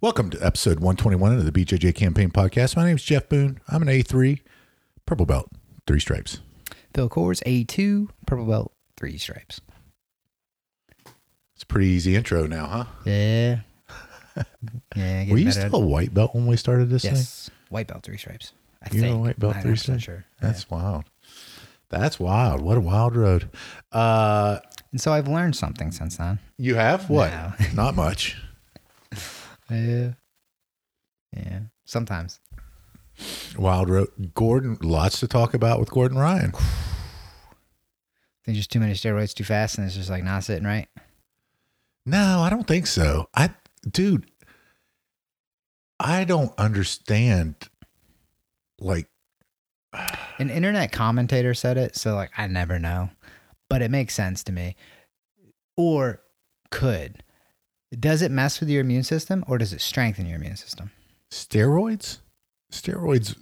Welcome to episode 121 of the BJJ Campaign Podcast. My name is Jeff Boone. I'm an A3 purple belt, three stripes. Phil Coors, A2, purple belt, three stripes. It's a pretty easy intro now, huh? Yeah. Yeah. Were you still a white belt when we started this at- thing? Yes. White belt, three stripes. I You're a think. white belt, I'm three not stripes? Sure. That's wild. That's wild. What a wild road. Uh, And so I've learned something since then. you have what? No. Not much. Yeah. Yeah. Sometimes. Wild road. Gordon, lots to talk about with Gordon Ryan. think just too many steroids too fast and it's just like not sitting right. No, I don't think so. I, dude, I don't understand. Like, An internet commentator said it, so like I never know, but it makes sense to me. Or could. Does it mess with your immune system or does it strengthen your immune system? steroids, steroids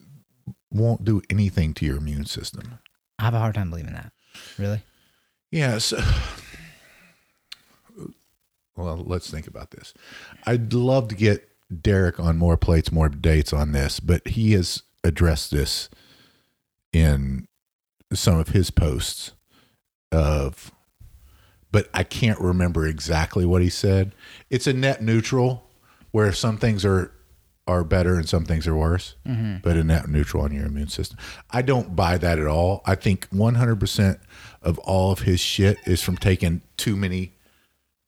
won't do anything to your immune system. I have a hard time believing that. Really? Yeah. So, well, let's think about this. I'd love to get Derek on more plates, more dates on this, but he has addressed this in some of his posts of but I can't remember exactly what he said. It's a net neutral where some things are are better and some things are worse, but a net neutral on your immune system. I don't buy that at all. I think 100% of all of his shit is from taking too many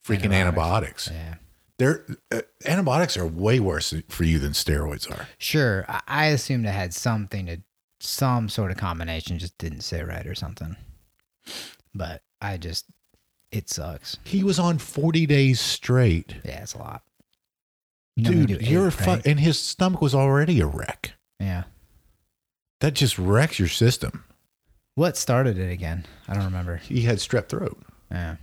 freaking antibiotics. Yeah. They're uh, antibiotics are way worse for you than steroids are. Sure. I, I assumed it had something to some sort of combination, just didn't say right or something. But I just it sucks. He was on 40 days straight. Yeah, it's a lot. You Dude, do you're fu- right? and his stomach was already a wreck. Yeah. That just wrecks your system. What started it again? I don't remember. He had strep throat. Yeah.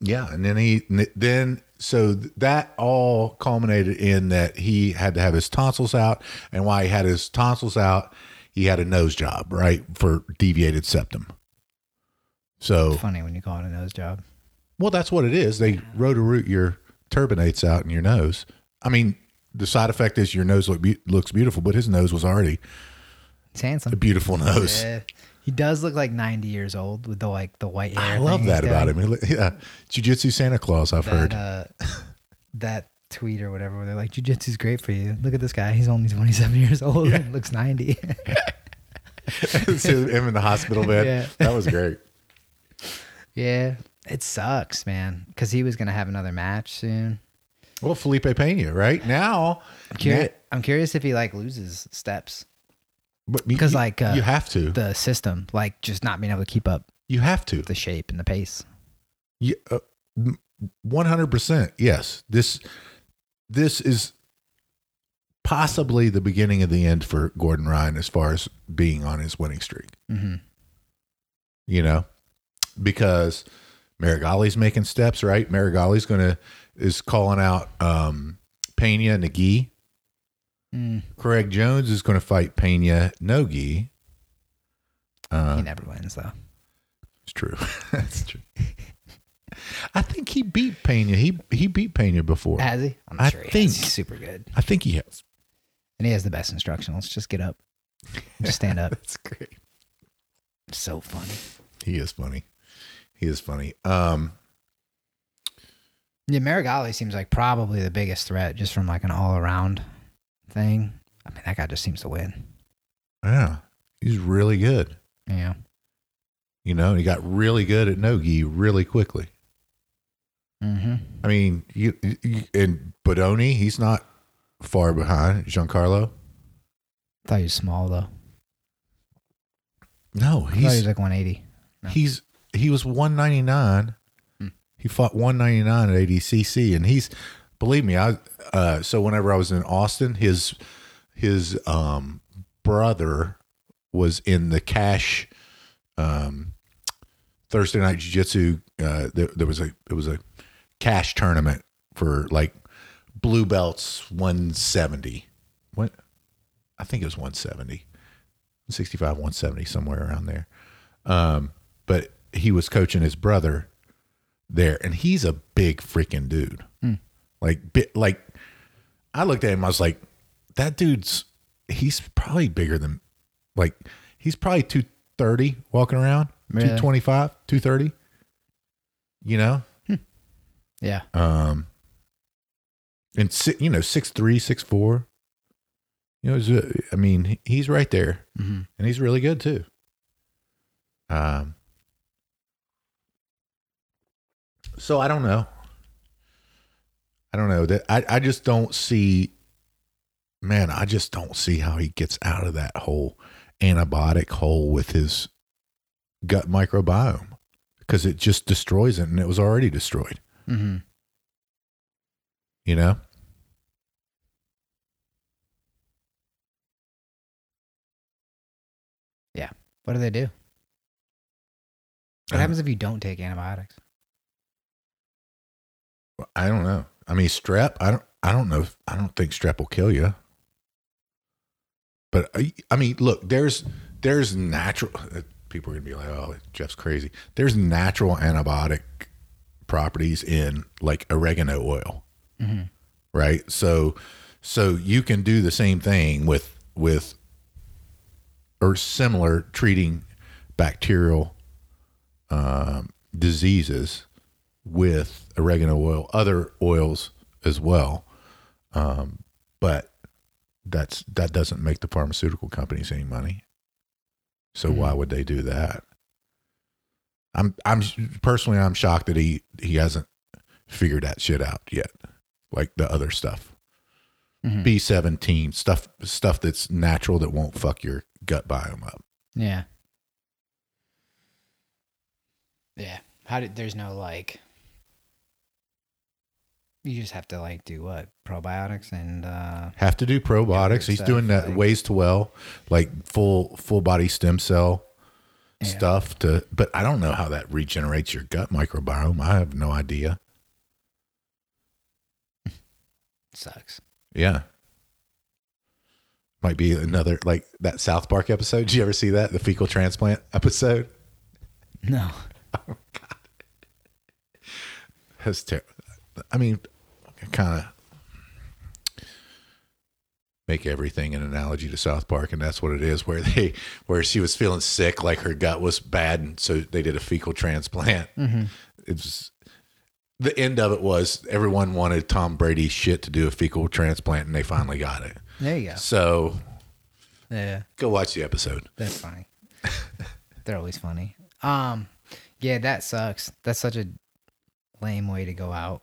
Yeah, and then he then so that all culminated in that he had to have his tonsils out, and why he had his tonsils out, he had a nose job, right, for deviated septum. So, Funny when you call it a nose job. well, that's what it is. They root your turbinates out in your nose. I mean, the side effect is your nose look be- looks beautiful, but his nose was already He's handsome. a beautiful nose. Yeah. He does look like 90 years old with the like the white hair. I love that about him. Yeah, Jiu-Jitsu Santa Claus. I've That, heard. uh, that tweet or whatever where they're like, Jiu-Jitsu's great for you. Look at this guy. He's only 27 years old and looks 90. See him in the hospital bed. Yeah. That was great. yeah. It sucks, man. Because he was going to have another match soon. Well, Felipe Pena, right now, I'm curious, I'm curious if he like loses steps. but Because you- like uh, you have to, the system, like just not being able to keep up you have to, the shape and the pace. uh, one hundred percent. Yes, this this is possibly the beginning of the end for Gordon Ryan as far as being on his winning streak. hmm You know, because Meregali's making steps, right? Meregali's gonna is calling out um, Pena Nagi. Mm, Craig Jones is going to fight Pena Nogi. Uh, he never wins though. It's true. That's true. I think he beat Pena. He he beat Pena before. Has he? I'm I sure he think- has. He's super good. I think he has. And he has the best instructionals. Just get up. Just stand up. That's great. so funny. He is funny. He is funny. Um, Yeah, Meregali seems like probably the biggest threat just from like an all around thing. I mean, that guy just seems to win. yeah, he's really good. Yeah. You know, he got really good at Nogi really quickly. Mm-hmm. I mean, you, you and Bodoni, he's not far behind Giancarlo. Thought he was small though. No, I thought he was he's like 180. he's he was 199. He fought 199 at ADCC, and he's believe me, I uh, so whenever I was in Austin, his his um brother was in the cash um Thursday night jiu-jitsu uh there, there was a it was a cash tournament for like blue belts 170 what? I think it was 170 65 170 somewhere around there. Um but he was coaching his brother there and he's a big freaking dude. Like bi- like I looked at him I was like that dude's he's probably bigger than like he's probably 230 walking around Really? 225 230 you know Yeah. um and si- you know six three six four you know uh, i mean he's right there. Hmm and he's really good too. Um so i don't know. I don't know. That i i just don't see man i just don't see how he gets out of that whole antibiotic hole with his gut microbiome because it just destroys it and it was already destroyed hmm you know Yeah. What do they do? What Uh, happens if you don't take antibiotics? I don't know. I mean, strep. I don't. I don't know. If, I don't think strep will kill you. But I, I mean, look. There's there's natural. uh, People are gonna be like, "Oh, Jeff's crazy." There's natural antibiotic properties in like oregano oil, hmm right? So so you can do the same thing with with or similar treating bacterial um, diseases with oregano oil, other oils as well. Um, but that's that doesn't make the pharmaceutical companies any money. So why would they do that? I'm I'm personally I'm shocked that he he hasn't figured that shit out yet, like the other stuff. Mhm. B seventeen stuff stuff that's natural that won't fuck your gut biome up. Yeah. Yeah. How did there's no like you just have to like do what? Probiotics and uh Have to do probiotics. He's stuff, doing that like- ways to well, like full full body stem cell Yeah. stuff to but I don't know how that regenerates your gut microbiome. I have no idea. sucks. Yeah. Might be another like that South Park episode. Did you ever see that? The fecal transplant episode? No. Oh god. That's terrible. I mean, kind of make everything an analogy to South Park, and that's what it is. Where they, where she was feeling sick, like her gut was bad, and so they did a fecal transplant. Mhm. It's the end of it was everyone wanted Tom Brady's shit to do a fecal transplant, and they finally got it. There you go. So Yeah. go watch the episode. That's funny. They're always funny. Um, yeah, that sucks. That's such a lame way to go out.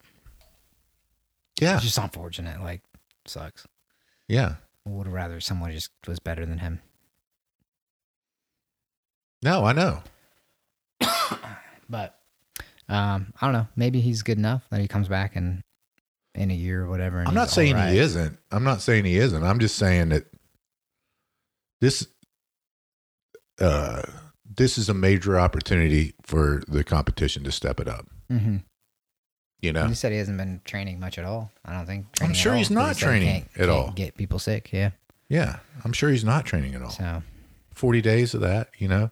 Yeah, It's just unfortunate. Like, sucks. Yeah. Would rather someone just was better than him. No, I know. But um, I don't know. Maybe he's good enough that he comes back and in a year or whatever. and I'm not saying right. he isn't. I'm not saying he isn't. I'm just saying that this uh this is a major opportunity for the competition to step it up. Mhm. You know, He said he hasn't been training much at all. I don't think. I'm sure he's not he training can't- at can't all. Get people sick. Yeah. yeah, I'm sure he's not training at all. So 40 days of that, you know.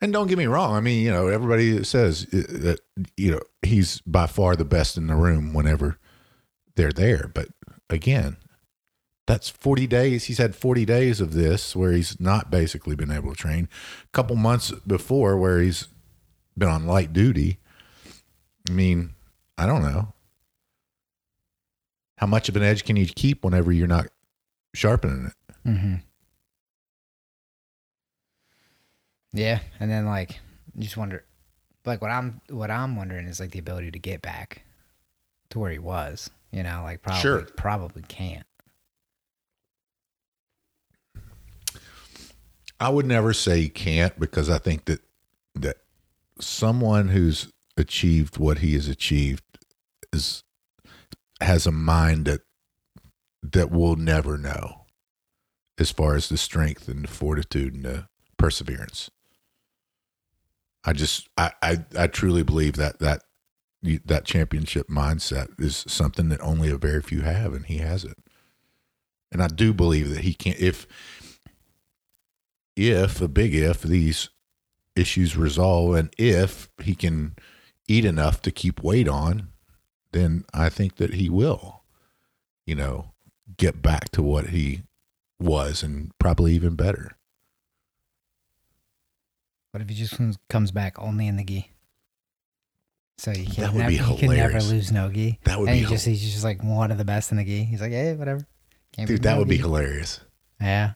And don't get me wrong. I mean, you know, everybody says uh, that you know he's by far the best in the room whenever they're there. But again, that's 40 days. He's had 40 days of this where he's not basically been able to train. A couple months before where he's been on light duty. I mean, I don't know. How much of an edge can you keep whenever you're not sharpening it? hmm Yeah, and then like you just wonder, like what I'm what I'm wondering is like the ability to get back to where he was. You know, like probably Sure. probably can't. I would never say he can't because I think that that someone who's achieved what he has achieved is has a mind that that we'll never know as far as the strength and the fortitude and the perseverance. I just I I, I truly believe that that that championship mindset is something that only a very few have and he has it. And I do believe that he can if if a big if these issues resolve and if he can eat enough to keep weight on, then I think that he will, you know, get back to what he was and probably even better. What if he just comes- back only in the gi? So he can, That would never, be he can never lose no gi. That would and be he just he's just like one of the best in the gi. He's like, hey, whatever. Can't Dude, that no would be hilarious. Yeah,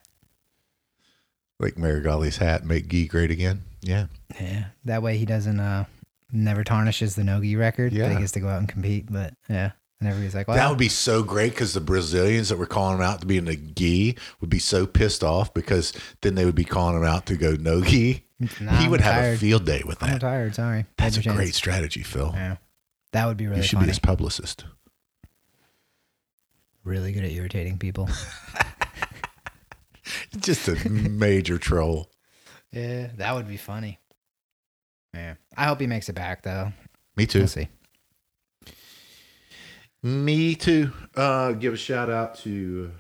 Like Meregali's hat, make Gi great again. Yeah. yeah. That way he doesn't uh never tarnishes the Nogi record. Yeah. he gets to go out and compete. But yeah, and everybody's like, That would be so great because the Brazilians that were calling him out to be in the gi would be so pissed off because then they would be calling him out to go no gi. Nah, he I'm would have a field day with that. I'm tired. Sorry, That's a your great strategy, Phil. Yeah, that would be really you should funny. be his publicist. really good at irritating people. Just a major troll. yeah, that would be funny. Yeah, I hope he makes it back though. Me too. We'll see. Me too. Uh, give a shout out to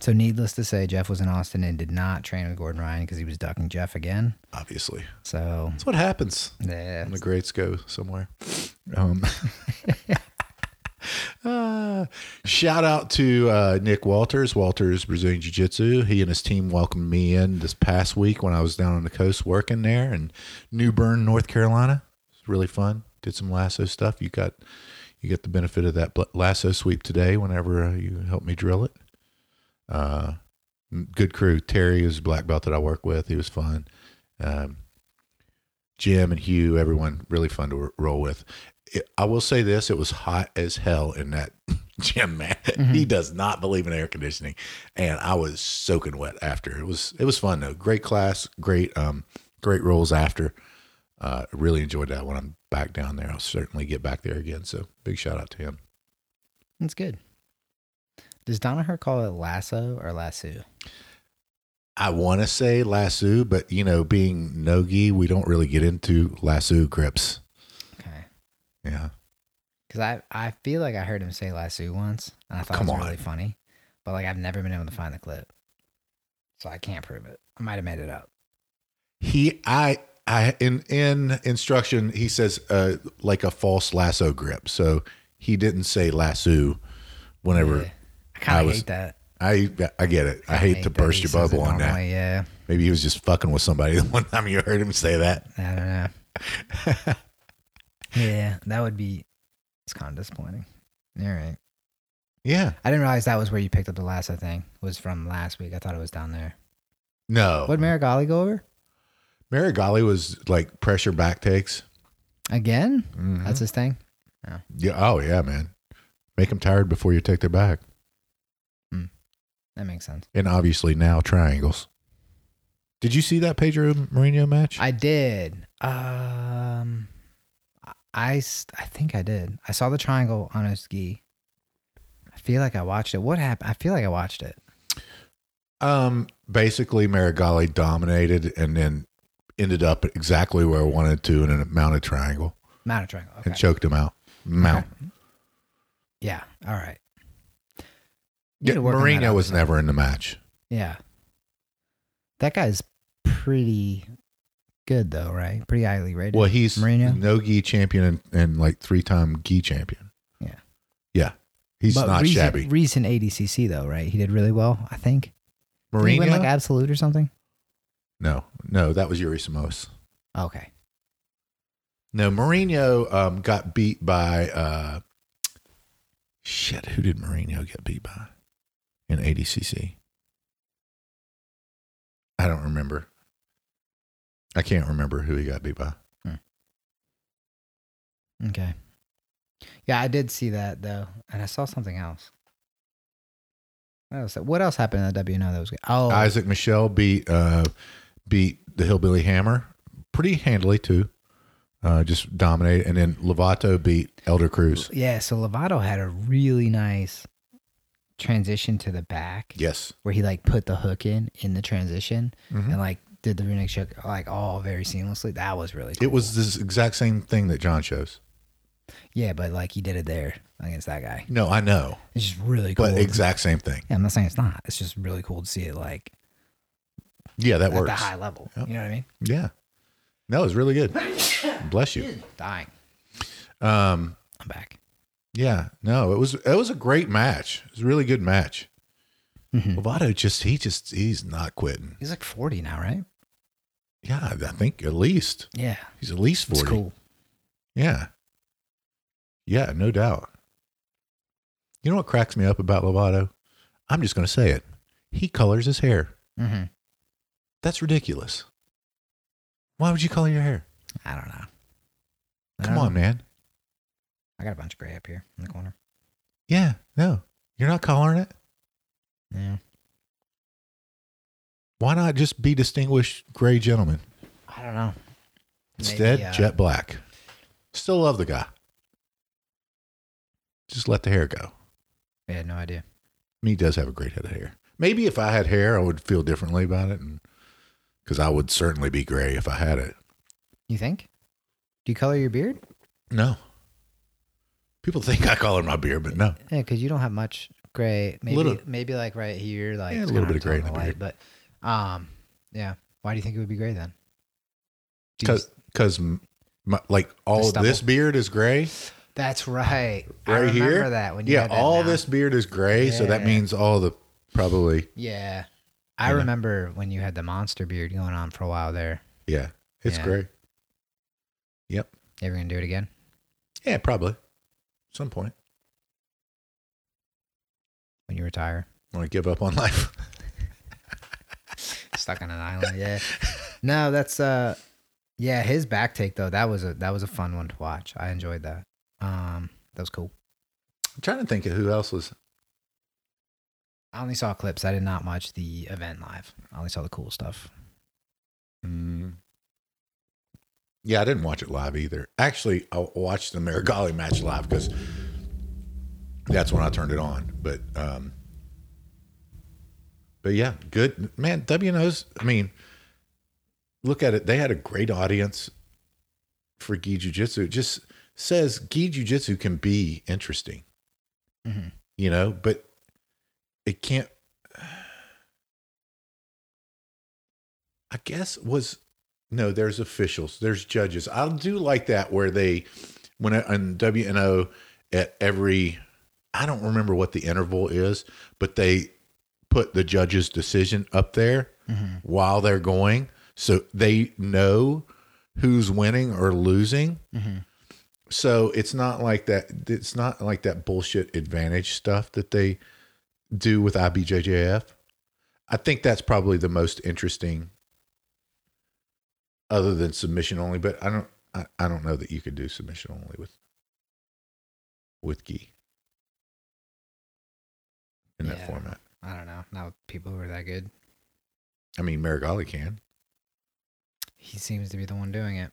So, needless to say, Jeff was in Austin and did not train with Gordon Ryan because he was ducking Jeff again. obviously. So, That's what happens yeah, when the greats go somewhere. Um, shout out to uh, Nick Walters, Walters Brazilian Jiu Jitsu. He and his team welcomed me in this past week when I was down on the coast working there in New Bern, North Carolina. It's really fun. Did some lasso stuff. You got you get the benefit of that lasso sweep today whenever uh, you help me drill it. Uh, good crew. Terry is a black belt that I work with. He was fun. Um, Jim and Hugh, everyone really fun to roll with. It, I will say this: it was hot as hell in that gym, man. He does not believe in air conditioning, and I was soaking wet after. It was it was fun though. Great class, great um, great rolls after. Uh, really enjoyed that when I'm back down there. I'll certainly get back there again. So big shout out to him. that's good. Does Danaher call it lasso or lasso? I want to say lasso, but you know, being nogi, we don't really get into lasso grips. Yeah. Because I, I feel like I heard him say lasso once, and I thought Come it was on. really funny. But like I've never been able to find the clip, so I can't prove it. I might have made it up. He, I, I, in in instruction, he says uh, like a false lasso grip. So he didn't say lasso. Whenever Yeah. I kind I of was- hate that. I, I get it. I hate to burst your bubble on that. Yeah, Maybe he was just fucking with somebody the one time you heard him say that. I don't know. yeah, that would be. It's kind of disappointing. All right. Yeah. I didn't realize that was where you picked up the lasso thing. Was from last week. I thought it was down there. No. What Meregali go over Meregali was like pressure back takes. again? Mhm. That's his thing. yeah. Oh yeah, man. Make them tired before you take their back. That makes sense. And obviously now triangles. Did you see that Pedro Marinho match? I did. Um, I I think I did. I saw the triangle on a ski. I feel like I watched it. What happened? I feel like I watched it. Um, basically, Meregali dominated and then ended up exactly where I wanted to in a mounted triangle Mounted triangle. Okay. and choked him out. Mount. Yeah. All right. Yeah, Need to work on that Marinho was never in the match. Yeah. That guy's pretty good though, right? Pretty highly rated. Well, he's Marinho? no gi champion and, and like three time gi champion. Yeah. Yeah. He's But not recent, shabby. Recent ADCC though, right? He did really well, I think. Did he Marinho? win like absolute or something? no, no, that was Yuri Simões. Okay. No, Marinho um, got beat by uh, shit. Who did Marinho get beat by in ADCC? I don't remember. I can't remember who he got beat by. Okay. Yeah, I did see that though, and I saw something else. What else? What else happened at WNO that was good? Oh, Isaac Michelle beat uh, beat the Hillbilly Hammer pretty handily too. Uh, just dominated, and then Lovato beat Elder Cruz. Yeah, so Lovato had a really nice transition to the back Yes, where he like put the hook in in the transition Mm-hmm. and like did the runic choke like all very seamlessly. That was really cool. it was this exact same thing that John shows. yeah, but like he did it there against that guy. No, I know, It's just really cool. but exact same thing. yeah, I'm not saying it's not. It's just really cool to see it like Yeah, that at works. At the high level. Yep. You know what I mean? Yeah, no, it's really good. Bless you. Dying. Um, I'm back. yeah, no, it was it was a great match. It was a really good match. Mm-hmm. Lovato just he just he's not quitting. He's like 40 now, right? Yeah, I think at least Yeah. he's at least It's forty. cool. Yeah. Yeah, no doubt. You know what cracks me up about Lovato? I'm just going to say it. He colors his hair. Mm-hmm. That's ridiculous. Why would you color your hair? I don't know. I Come don't on, know. man. I got a bunch of gray up here in the corner. Yeah, no. You're not coloring it. Yeah. Why not just be distinguished gray gentlemen? I don't know. Instead, Maybe, uh, jet black. Still love the guy. Just let the hair go. I had no idea. I mean, he does have a great head of hair. Maybe if I had hair, I would feel differently about it, and because I would certainly be gray if I had it. You think? Do you color your beard? No. People think I color my beard, but no. Yeah, because you don't have much gray. Maybe Little- maybe like right here, like Yeah, a little bit of gray in the tell beard. But um, yeah. Why do you think it would be gray then? Because because like all this beard is gray That's right. I right remember here. that when you yeah, that all now. this beard is gray, so that means all the probably Yeah. I know? remember when you had the monster beard going on for a while there. yeah, it's Yeah. gray. Yep. You ever gonna do it again? Yeah, probably. Some point When you retire? when I give up on life. Stuck on an island, yeah. No, that's uh yeah, his back take though, that was a that was a fun one to watch. I enjoyed that. Um that was cool. I'm trying to think of who else was. I only saw clips. I did not watch the event live. I only saw the cool stuff. Mm, yeah, I didn't watch it live either. Actually, I watched the Meregali match live because that's when I turned it on. But um, but yeah, good man. WNO's. I mean, look at it. They had a great audience for gi jujitsu. It just says gi jujitsu can be interesting, Mm-hmm. you know, but it can't. I guess was no. There's officials. There's judges. I do like that where they when I, on WNO at every. I don't remember what the interval is, but they put the judge's decision up there Mm-hmm. while they're going, so they know who's winning or losing. Mm-hmm. So it's not like that. It's not like that bullshit advantage stuff that they do with IBJJF. I think that's probably the most interesting, other than submission only. But I don't. I, I don't know that you could do submission only with with gi in that Yeah. format. I don't know. Not with people who are that good. I mean, Meregali can. He seems to be the one doing it.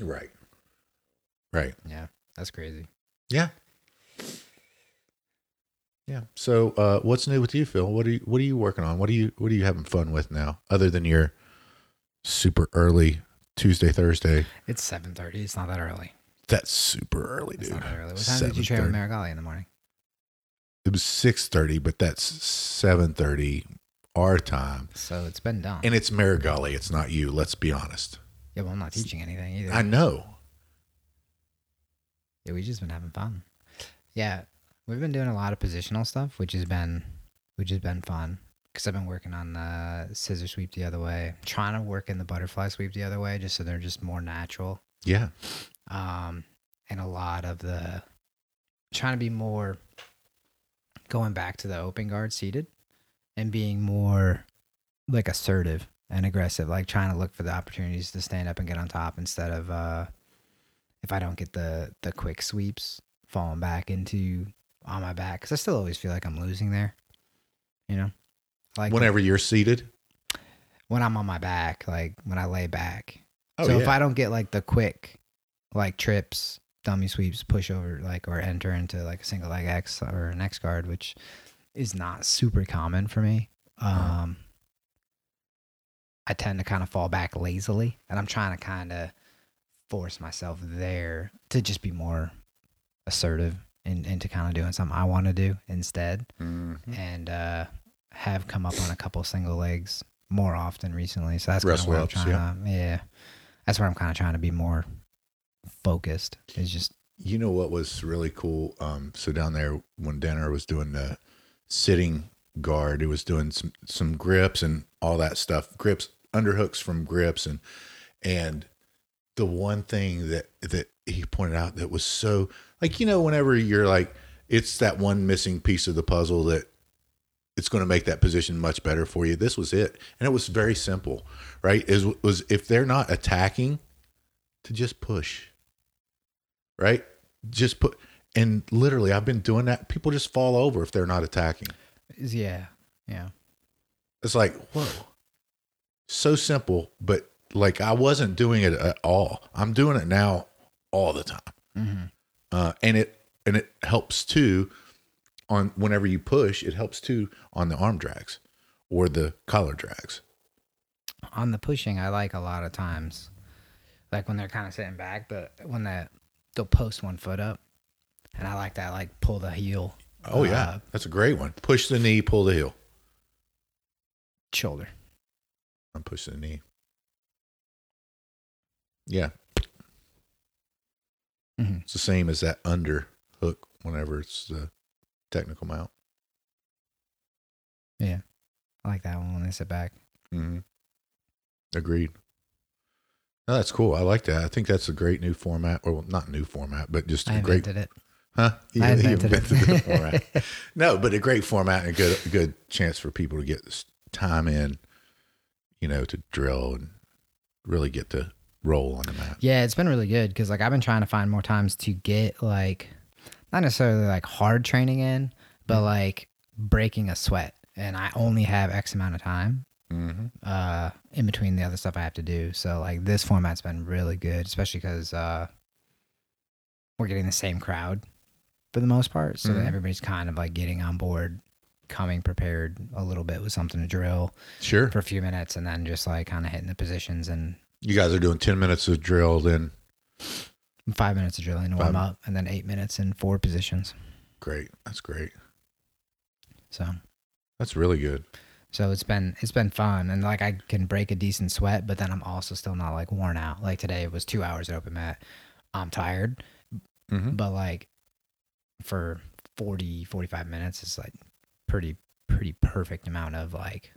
Right. Right. Yeah, that's crazy. Yeah. Yeah. So, uh, what's new with you, Phil? What are you What are you working on? What are you What are you having fun with now, other than your super early Tuesday, Thursday? It's seven thirty. It's not that early. That's super early, It's dude. not that early. What time did you train with Meregali in the morning? It was six thirty, but that's seven thirty our time, So it's been done. and it's Meregali. It's not you. Let's be honest. yeah, well, I'm not teaching anything either. I know. Yeah, we've just been having fun. Yeah, we've been doing a lot of positional stuff, which has been, which has been fun. Because I've been working on the scissor sweep the other way, trying to work in the butterfly sweep the other way, just so they're just more natural. Yeah. Um, and a lot of the trying to be more going back to the open guard seated and being more like assertive and aggressive, like trying to look for the opportunities to stand up and get on top instead of uh if I don't get the the quick sweeps, falling back into on my back because I still always feel like I'm losing there. You know, like Whenever you're seated, when I'm on my back, like when I lay back. Oh, so if. I don't get like the quick, like trips, dummy sweeps, push over, like or enter into like a single leg X or an X guard, which is not super common for me. Uh-huh. Um, I tend to kind of fall back lazily, and I'm trying to kind of force myself there to just be more assertive and into kind of doing something I want to do instead Mhm. and uh, have come up on a couple single legs more often recently. So that's kind of where I'm trying yeah. to, yeah, that's where I'm kind of trying to be more focused. Is just You know what was really cool? Um, so down there when Denner was doing the sitting guard, he was doing some some grips and all that stuff, grips, underhooks from grips, and and the one thing that that he pointed out that was so like you know whenever you're like it's that one missing piece of the puzzle that it's going to make that position much better for you. This was it, and it was very simple, right? Is was if they're not attacking, to just push, right? Just put, and literally, I've been doing that. People just fall over if they're not attacking. yeah, yeah, It's like whoa, so simple, but like I wasn't doing it at all. I'm doing it now all the time, hmm uh, and it and it helps too. On whenever you push, it helps too on the arm drags or the collar drags. on the pushing. I like a lot of times, like when they're kind of sitting back, but when that they'll post one foot up, and I like that, like pull the heel. Oh yeah, uh, that's a great one. Push the knee, pull the heel. shoulder. I'm pushing the knee. Yeah, Mhm. it's the same as that under hook whenever it's the technical mount. Yeah. I like that one when they sit back. hmm Agreed. No, that's cool. I like that. I think that's a great new format, or well, not new format, but just I a great, invented it. huh? You, I you invented it. the format. No, but a great format and a good, a good chance for people to get this time in, you know, to drill and really get to roll on the mat. Yeah, it's been really good because like I've been trying to find more times to get like not necessarily like hard training in, but Mm-hmm. like breaking a sweat, and I only have X amount of time Mm-hmm. uh, in between the other stuff I have to do. So like this format's been really good, especially because uh, we're getting the same crowd for the most part, so that Mhm. everybody's kind of like getting on board, coming prepared a little bit with something to drill Sure. for a few minutes, and then just like kind of hitting the positions and You guys are doing 10 minutes of drill, then five minutes of drilling to warm up, and then eight minutes in four positions. great. That's great. So That's really good. So it's been it's been fun, and like I can break a decent sweat, but then I'm also still not like worn out. Like today it was two hours at open mat. I'm tired, Mhm. but like for 40 45 minutes it's like pretty pretty perfect amount of like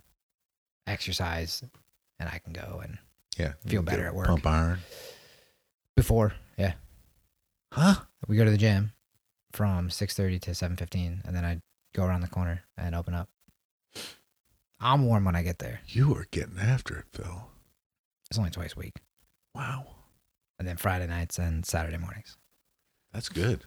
exercise and i can go and Yeah. Feel better at work. Pump iron. before yeah Huh? we go to the gym from 6.30 to 7.15 and then i go around the corner and open up i'm warm when i get there. You are getting after it, Phil. it's only twice a week. Wow. and then friday nights and saturday mornings. That's good.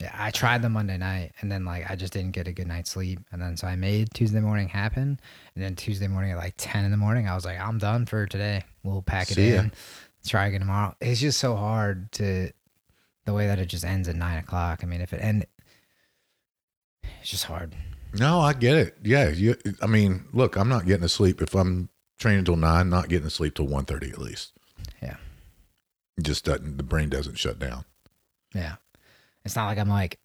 yeah i tried the monday night and then like i just didn't get a good night's sleep. And then so i made tuesday morning happen. And then tuesday morning at like 10 in the morning i was like i'm done for today. We'll pack it See ya. in. Try again tomorrow. It's just so hard to the way that it just ends at nine o'clock. I mean if it end it's just hard No, I get it. Yeah. You, I mean, look, I'm not getting to sleep if I'm training till nine, not getting to sleep till 1.30 at least. Yeah. It just doesn't, the brain doesn't shut down. yeah it's not like i'm like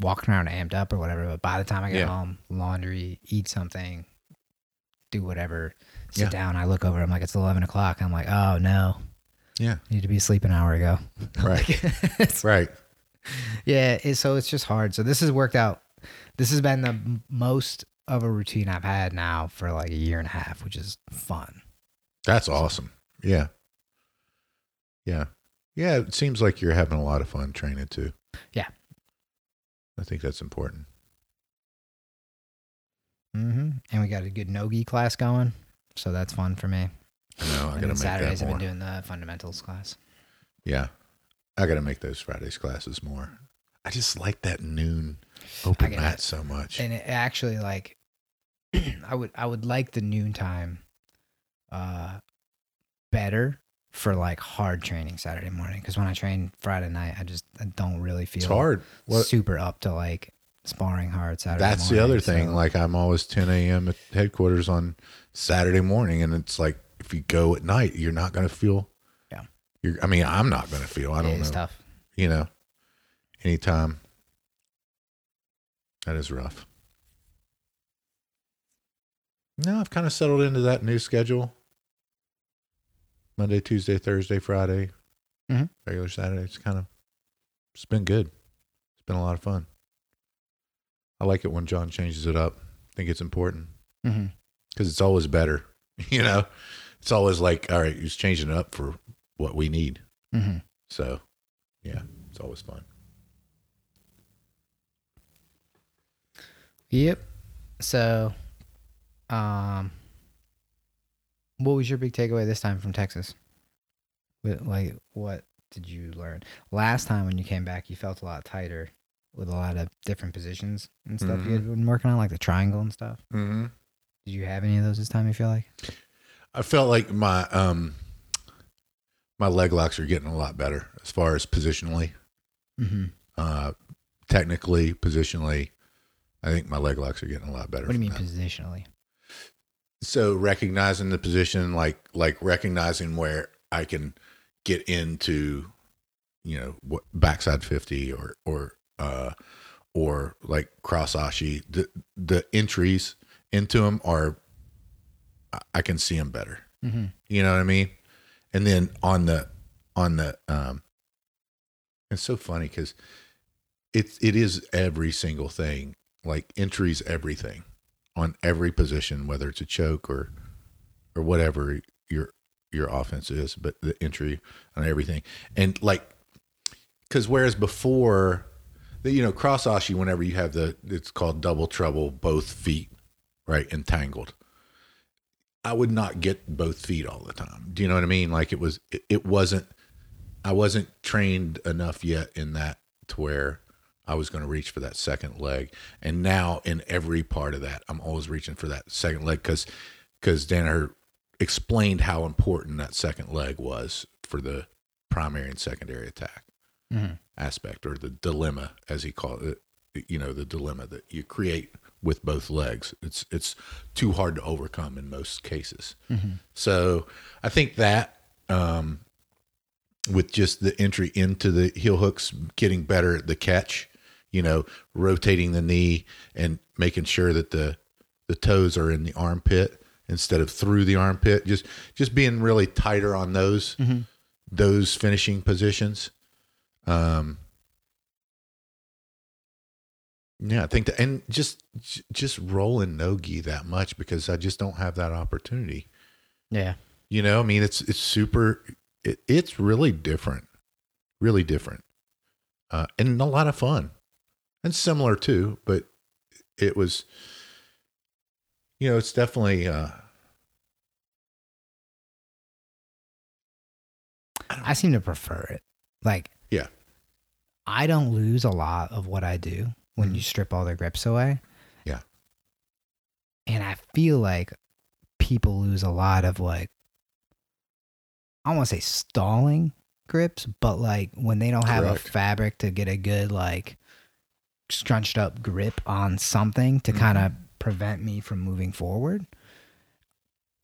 walking around amped up or whatever but by the time i get Yeah. home laundry eat something do whatever sit Yeah. down i look over i'm like it's 11 o'clock i'm like oh no Yeah. need to be asleep an hour ago Right. It's- right. yeah it, so it's just hard so this has worked out this has been the m- most of a routine i've had now for like a year and a half which is fun That's awesome. Yeah. Yeah. Yeah. It seems like you're having a lot of fun training too. Yeah. I think that's important. Mm-hmm. and we got a good nogi class going so that's fun for me I know. I gotta make Saturdays that more. I've been doing the fundamentals class Yeah. I got to make those Fridays classes more. I just like that noon open get mat so much. and it actually like i would i would like the noontime uh, better for like hard training Saturday morning. Because when I train Friday night, I just I don't really feel It's hard. What, super up to like sparring hard Saturday. that's the morning, other thing. so- Like I'm always 10 a.m. at headquarters on Saturday morning, and it's like if you go at night, you're not going to feel. Yeah. You're. I mean, I'm not going to feel. I don't know. tough. You know, anytime. That is rough. No, I've kind of settled into that new schedule. Monday, Tuesday, Thursday, Friday, Mhm. regular Saturday. It's kind of, it's been good. It's been a lot of fun. I like it when John changes it up. I think it's important because it's always better. You know, it's always like, all right, he's changing it up for what we need. hmm So, yeah, it's always fun. Yep. So, um, what was your big takeaway this time from Texas? Like, what did you learn last time when you came back? You felt a lot tighter with a lot of different positions and stuff you had been working on, like the triangle and stuff. Mm-hmm. Did you have any of those this time? You feel like? I felt like my um my leg locks are getting a lot better as far as positionally, Mm-hmm. uh, technically, positionally. I think my leg locks are getting a lot better. What do you mean that. positionally? So recognizing the position, like like recognizing where I can get into, you know, what backside fifty or or uh or like cross ashi. The the entries into them are, I- can see them better. Mm-hmm. You know what I mean? And then on the on the um it's so funny cuz it it is every single thing. Like entries everything on every position whether it's a choke or or whatever your your offense is, but the entry on everything. And like cuz whereas before the, you know cross ashi whenever you have the it's called double trouble both feet right entangled I would not get both feet all the time. Do you know what I mean? Like it was, it, it wasn't, I wasn't trained enough yet in that to where I was going to reach for that second leg. And now in every part of that, I'm always reaching for that second leg because, because Danaher explained how important that second leg was for the primary and secondary attack Mm-hmm. aspect or the dilemma as he called it you know the dilemma that you create with both legs it's it's too hard to overcome in most cases so i think that um with just the entry into the heel hooks getting better at the catch you know rotating the knee and making sure that the the toes are in the armpit instead of through the armpit. Just just being really tighter on those those finishing positions. Um yeah i think that and just just rolling nogi that much because i just don't have that opportunity. Yeah. you know i mean it's it's super it, it's really different really different. Uh and a lot of fun and similar too but it was you know it's definitely uh I seem to prefer it. Like, Yeah. I don't lose a lot of what I do when you strip all their grips away. Yeah. And I feel like people lose a lot of like, I want to say stalling grips, but like when they don't have a fabric to get a good, like, scrunched up grip on something to Mhm. kind of prevent me from moving forward.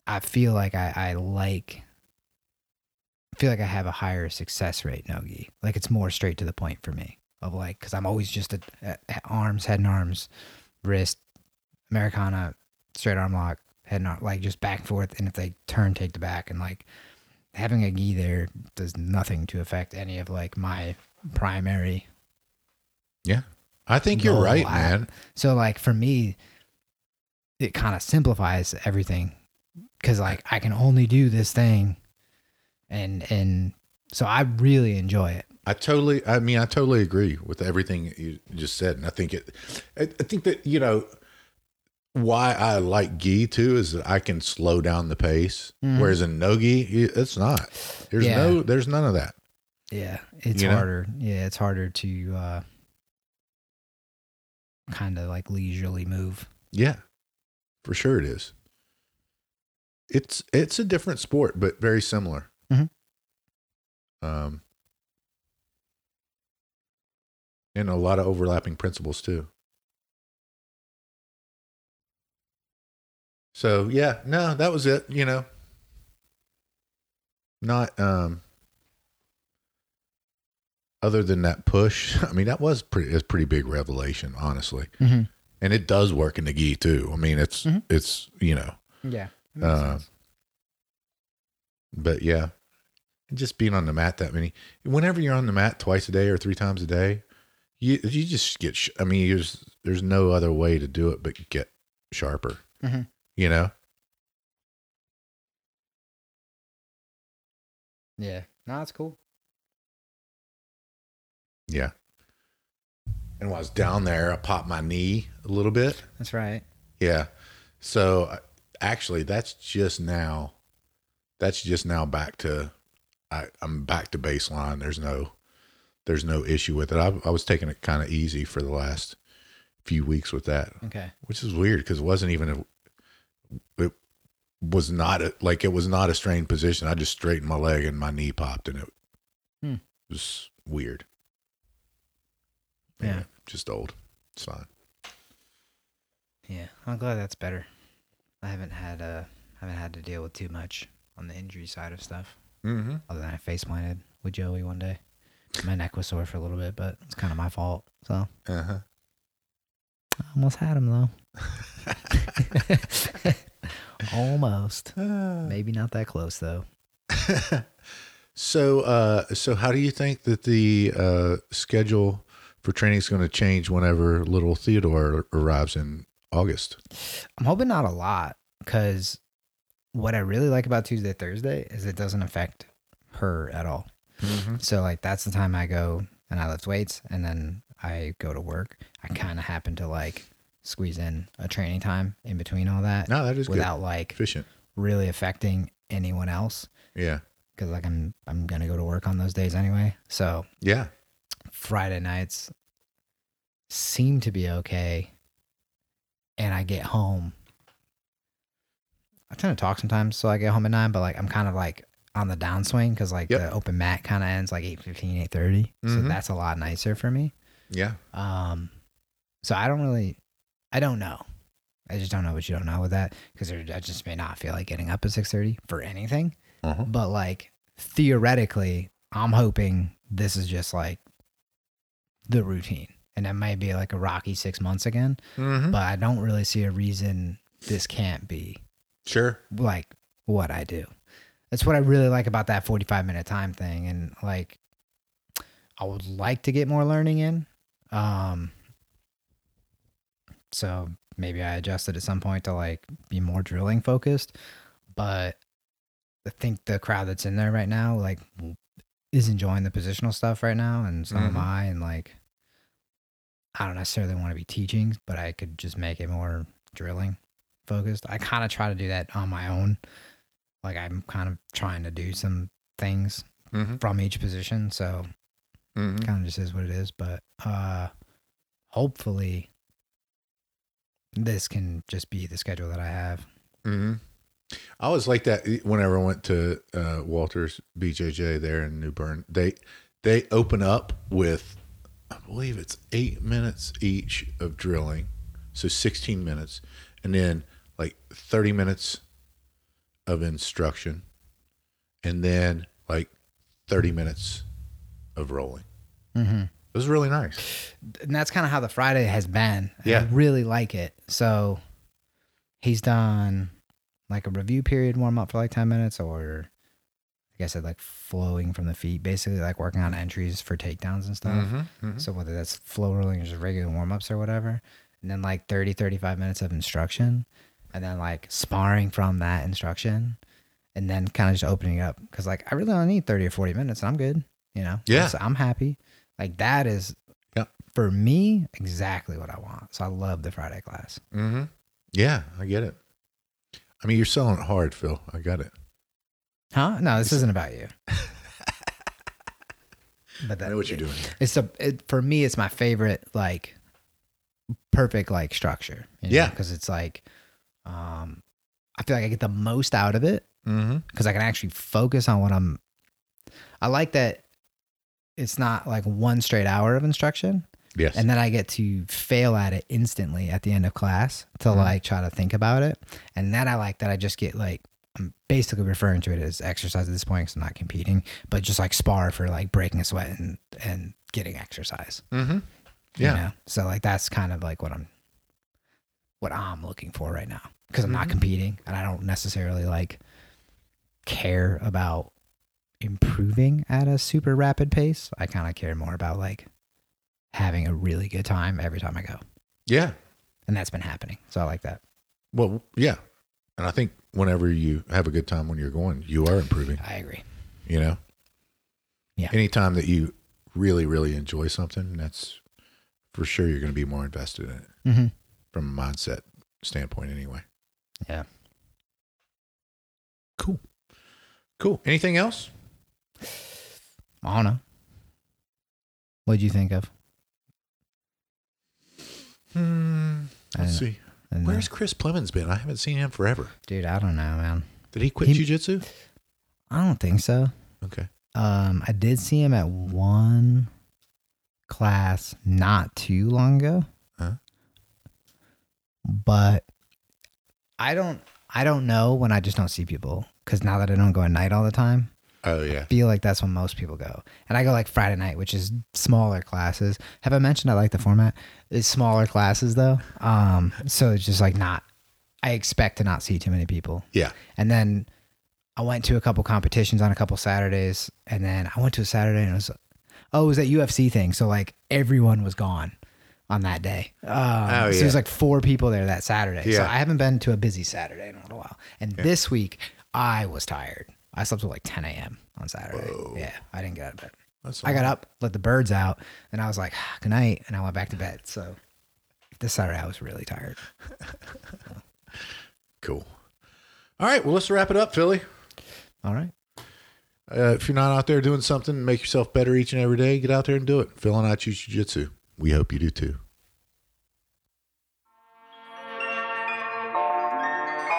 I feel like I, I like I feel like I have a higher success rate nogi. Like it's more straight to the point for me. Of like, because I'm always just a, a- a- arms, head and arms, wrist, Americana, straight arm lock, head and arm, like just back and forth. And if they turn, take the back, and like having a gi there does nothing to affect any of like my primary. yeah i think you're right I- man So like for me, it kind of simplifies everything because like I can only do this thing, and and so I really enjoy it. I totally, I mean, I totally agree with everything you just said, and I think it, I, think that you know why I like gi too is that I can slow down the pace, Mhm. whereas in no gi, it's not. There's Yeah. no, there's none of that. Yeah, it's You know? harder. Yeah, it's harder to uh, kind of like leisurely move. Yeah, for sure it is. it's it's a different sport, but very similar. Mhm. Um, and a lot of overlapping principles too. So yeah, no, that was it. You know, not um. Other than that push, I mean, that was pretty. It's pretty big revelation, honestly, Mm-hmm. and it does work in the gi too. I mean, it's Mhm. it's you know, Yeah. uh, but yeah, just being on the mat that many. Whenever you're on the mat twice a day or three times a day, you you just get. sh- I mean, there's there's no other way to do it but get sharper. Mhm. You know. yeah. No, that's cool. Yeah. And while I was down there, I popped my knee a little bit. That's right. Yeah. So actually, that's just now. That's just now back to. I, I'm back to baseline. There's no, there's no issue with it. I, I was taking it kind of easy for the last few weeks with that, Okay. which is weird because it wasn't even a. It was not a, like it was not a strained position. I just straightened my leg and my knee popped, and it Hmm. was weird. Yeah. just old. It's fine. Yeah. I'm glad that's better. I haven't had uh haven't had to deal with too much on the injury side of stuff. Mm-hmm. Other than I face planted with Joey one day. My neck was sore for a little bit, but it's kind of my fault. So Uh huh. I almost had him though. almost. Maybe not that close though. So, uh, so how do you think that the uh, schedule for training is going to change whenever little Theodore arrives in August? I'm hoping not a lot because what I really like about Tuesday Thursday is it doesn't affect her at all. Mm-hmm. So like that's the time I go and I lift weights and then I go to work. I kind of happen to like squeeze in a training time in between all that No, that is without like. Efficient. really affecting anyone else Yeah. because like I'm I'm gonna go to work on those days anyway. So Yeah. Friday nights seem to be okay, and I get home. I tend to talk sometimes, so I get home at nine. But like I'm kind of like on the downswing because like Yep. the open mat kind of ends like 8.15, 8.30. So Mhm. that's a lot nicer for me. Yeah. Um, so I don't really, I don't know. I just don't know what you don't know with that because I just may not feel like getting up at six thirty for anything. Uh-huh. But like theoretically, I'm hoping this is just like the routine, and it might be like a rocky six months again. Mm-hmm. But I don't really see a reason this can't be Sure. like what I do. That's what I really like about that 45 minute time thing. And like, I would like to get more learning in. Um, so maybe I adjusted at some point to like be more drilling focused. But I think the crowd that's in there right now, like, is enjoying the positional stuff right now. And so am Mhm. I. And like, I don't necessarily want to be teaching, but I could just make it more drilling focused. I kind of try to do that on my own. Like I'm kind of trying to do some things Mm-hmm. from each position, so Mm-hmm. kind of just is what it is. But uh, hopefully, this can just be the schedule that I have. Mm-hmm. I was like that whenever I went to uh, Walters BJJ there in New Bern. They they open up with I believe it's eight minutes each of drilling, so sixteen minutes, and then like thirty minutes of instruction, and then like thirty minutes of rolling. Mm-hmm. It was really nice. And that's kind of how the Friday has been. Yeah. I really like it. So he's done like a review period warm up for like 10 minutes, or like I said, like flowing from the feet, basically like working on entries for takedowns and stuff. Mhm. So whether that's flow rolling or just regular warm ups or whatever. And then like 30, 35 minutes of instruction. And then like sparring from that instruction. And then kind of just opening it up. Cause like I really only need 30 or 40 minutes and I'm good. You know? Yeah. So I'm happy. Like that is Yep. for me exactly what I want. So I love the Friday class. Mm-hmm. Yeah, I get it. I mean, you're selling it hard, Phil. I got it. Huh? No, this isn't about you. but I know what you're doing here. It's a it, for me. It's my favorite like perfect like structure. Yeah. because it's like, um, I feel like I get the most out of it Mm-hmm. because I can actually focus on what I'm. I like that it's not like one straight hour of instruction, Yes. and then I get to fail at it instantly at the end of class to like try to think about it, and then I like that I just get like I'm basically referring to it as exercise at this point because I'm not competing, but just like spar for like breaking a sweat and and getting exercise. mm-hmm. you Yeah. know? So like that's kind of like what I'm what I'm looking for right now because I'm Mm-hmm. not competing and I don't necessarily like care about improving at a super rapid pace. I kind of care more about like having a really good time every time I go. Yeah. And that's been happening. So I like that. Well, yeah. And I think whenever you have a good time when you're going, you are improving, I agree. you know? Yeah. Anytime that you really, really enjoy something, that's for sure you're going to be more invested in it Mm-hmm. from a mindset standpoint, anyway. Yeah. Cool. Cool. Anything else? I don't know. What'd you think of? Hmm. Let's see. I don't know. Where's Chris Plemons been? I haven't seen him forever. Dude, I don't know, man. Did he quit He- jujitsu? I don't think so. Okay. Um, I did see him at one class not too long ago. Huh? But I don't I don't know when I just don't see people because now that I don't go at night all the time, Oh yeah. I feel like that's when most people go. And I go like Friday night, which is smaller classes. Have I mentioned I like the format? It's smaller classes though. Um, so it's just like not I expect to not see too many people. Yeah. And then I went to a couple competitions on a couple Saturdays, and then I went to a Saturday and it was, oh, it was that UFC thing. So like everyone was gone on that day. Um, Oh, So yeah. there's like four people there that Saturday. Yeah. So I haven't been to a busy Saturday in a little while. And this week I was tired. I slept till like 10 a.m. on Saturday. Yeah, I didn't get out of bed. That's I got up, let the birds out, and I was like, ah, good night, and I went back to bed. So this Saturday I was really tired. Cool. All right. Well, let's wrap it up, Philly. All right. Uh, if you're not out there doing something make yourself better each and every day, get out there and do it. Phil and I choose jiu-jitsu. We hope you do too.